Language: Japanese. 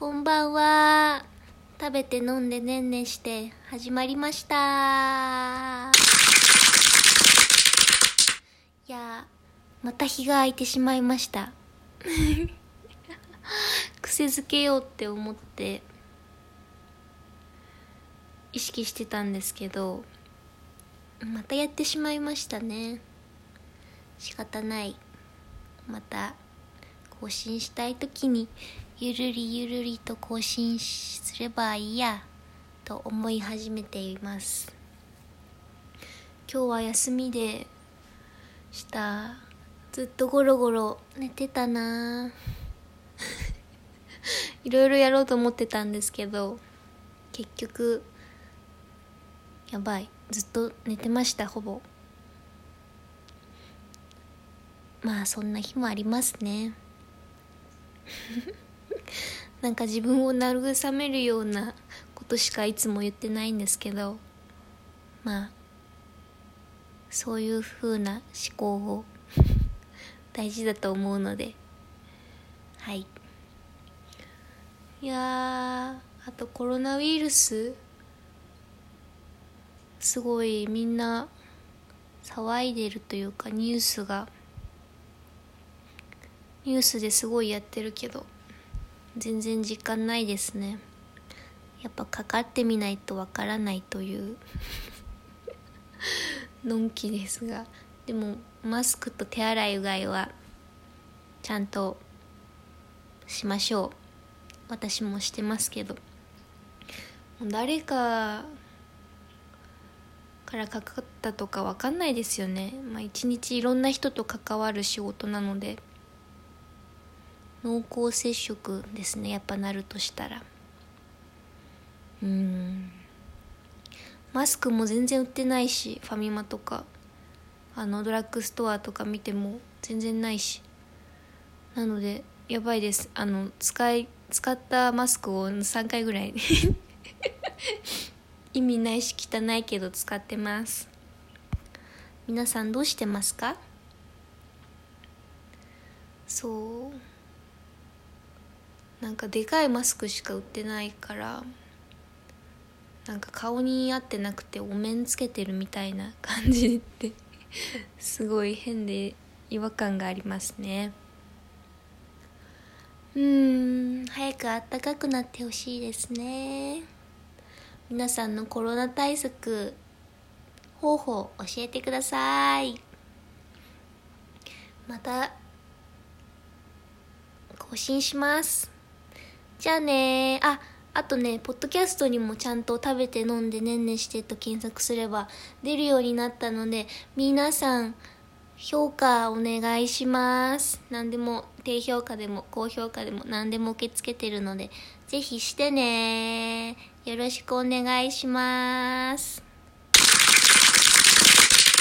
こんばんは。食べて飲んでねんねして始まりました。いや、また日が空いてしまいました。癖づけようって思って意識してたんですけど、またやってしまいましたね。仕方ない。また更新したい時にゆるりゆるりと更新すればいいやと思い始めています。今日は休みでした。ずっとゴロゴロ寝てたな。いろいろやろうと思ってたんですけど結局やばい。ずっと寝てましたほぼ。まあそんな日もありますね。なんか自分を慰めるようなことしかいつも言ってないんですけどまあそういう風な思考を 大事だと思うのではい。いやあとコロナウイルスすごいみんな騒いでるというかニュースがニュースですごいやってるけど全然実感ないですね。やっぱかかってみないとわからないという のんきですが。でもマスクと手洗いうがいはちゃんとしましょう。私もしてますけど。誰かからかかったとかわかんないですよね。まあ一日いろんな人と関わる仕事なので。濃厚接触ですねやっぱなるとしたら。うん。マスクも全然売ってないしファミマとかあのドラッグストアとか見ても全然ないし。なのでやばいです。あの使い使ったマスクを3回ぐらい。意味ないし汚いけど使ってます。皆さんどうしてますか？そう。なんかでかいマスクしか売ってないからなんか顔に合ってなくてお面つけてるみたいな感じってすごい変で違和感がありますね。うーん早く暖かくなってほしいですね。皆さんのコロナ対策方法教えてください。また更新します。じゃあね。ああとねポッドキャストにもちゃんと食べて飲んでねんねしてと検索すれば出るようになったので皆さん評価お願いします。何でも低評価でも高評価でも何でも受け付けてるのでぜひしてね。よろしくお願いします。